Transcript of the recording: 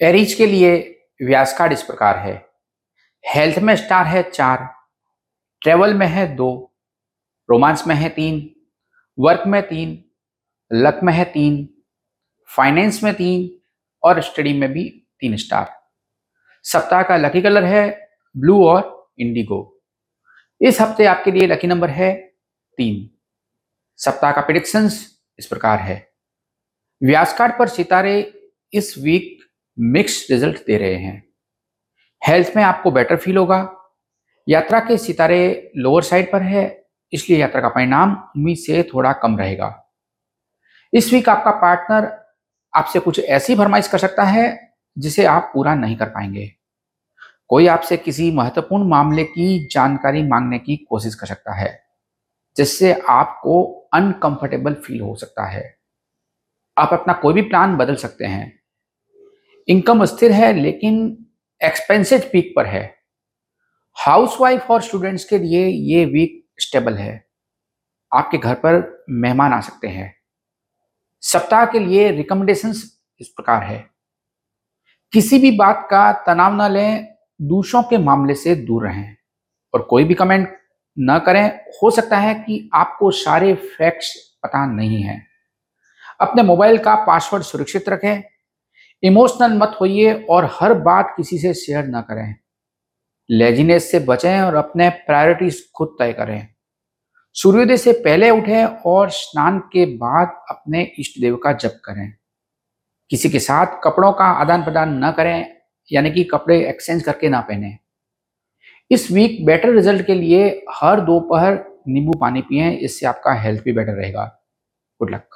Aries के लिए व्यास card इस प्रकार है। हेल्थ में स्टार है चार, ट्रेवल में है दो, रोमांस में है तीन, वर्क में तीन, लक में है तीन, फाइनेंस में तीन और स्टडी में भी तीन स्टार। सप्ताह का लकी कलर है ब्लू और इंडिगो। इस हफ़्ते आपके लिए लकी नंबर है तीन। सप्ताह का प्रिडिक्शंस इस प्रकार है। व्यास कार्ड पर सितारे इस वीक मिक्स रिज़ल्ट दे रहे हैं। हेल्थ में आपको बेटर फील होगा। यात्रा के सितारे लोअर साइड पर है, इसलिए यात्रा का परिणाम उम्मीद से थोड़ा कम रहेगा। इस वीक आपका पार्टनर आपसे कुछ ऐसी फरमाइश कर सकता है, जिसे आप पूरा नहीं कर पाएँगे। कोई आपसे किसी महत्वपूर्ण मामले की जानकारी मांगने की कोशिश कर सकता है, जिससे आपको अनकंफर्टेबल फील हो सकता है। आप अपना कोई भी प्लान बदल सकते हैं। इनकम स्थिर है, लेकिन एक्सपेंसेज पीक पर है। हाउसवाइफ और स्टूडेंट्स के लिए ये वीक स्टेबल है। आपके घर पर मेहमान आ सकते हैं। सप्ताह के लिए रिकमेंडेशंस इस प्रकार है। किसी भी बात का तनाव न लें, दूसरों के मामले से दूर रहें और कोई भी कमेंट न करें। हो सकता है कि आपको सारे फैक्ट्स पता नहीं है। अपने मोबाइल का पासवर्ड सुरक्षित रखें। इमोशनल मत होइए और हर बात किसी से शेयर न करें। लेजीनेस से बचें और अपने प्रायोरिटीज खुद तय करें। सूर्योदय से पहले उठें और स्नान के बाद अपने इष्ट देव का जप करें। किसी के साथ कपड़ों का आदान प्रदान न करें, यानी कि कपड़े एक्सचेंज करके ना पहने। इस वीक बेटर रिज़ल्ट के लिए हर दोपहर नींबू पानी पिए, इससे आपका हेल्थ भी बेटर रहेगा। Good luck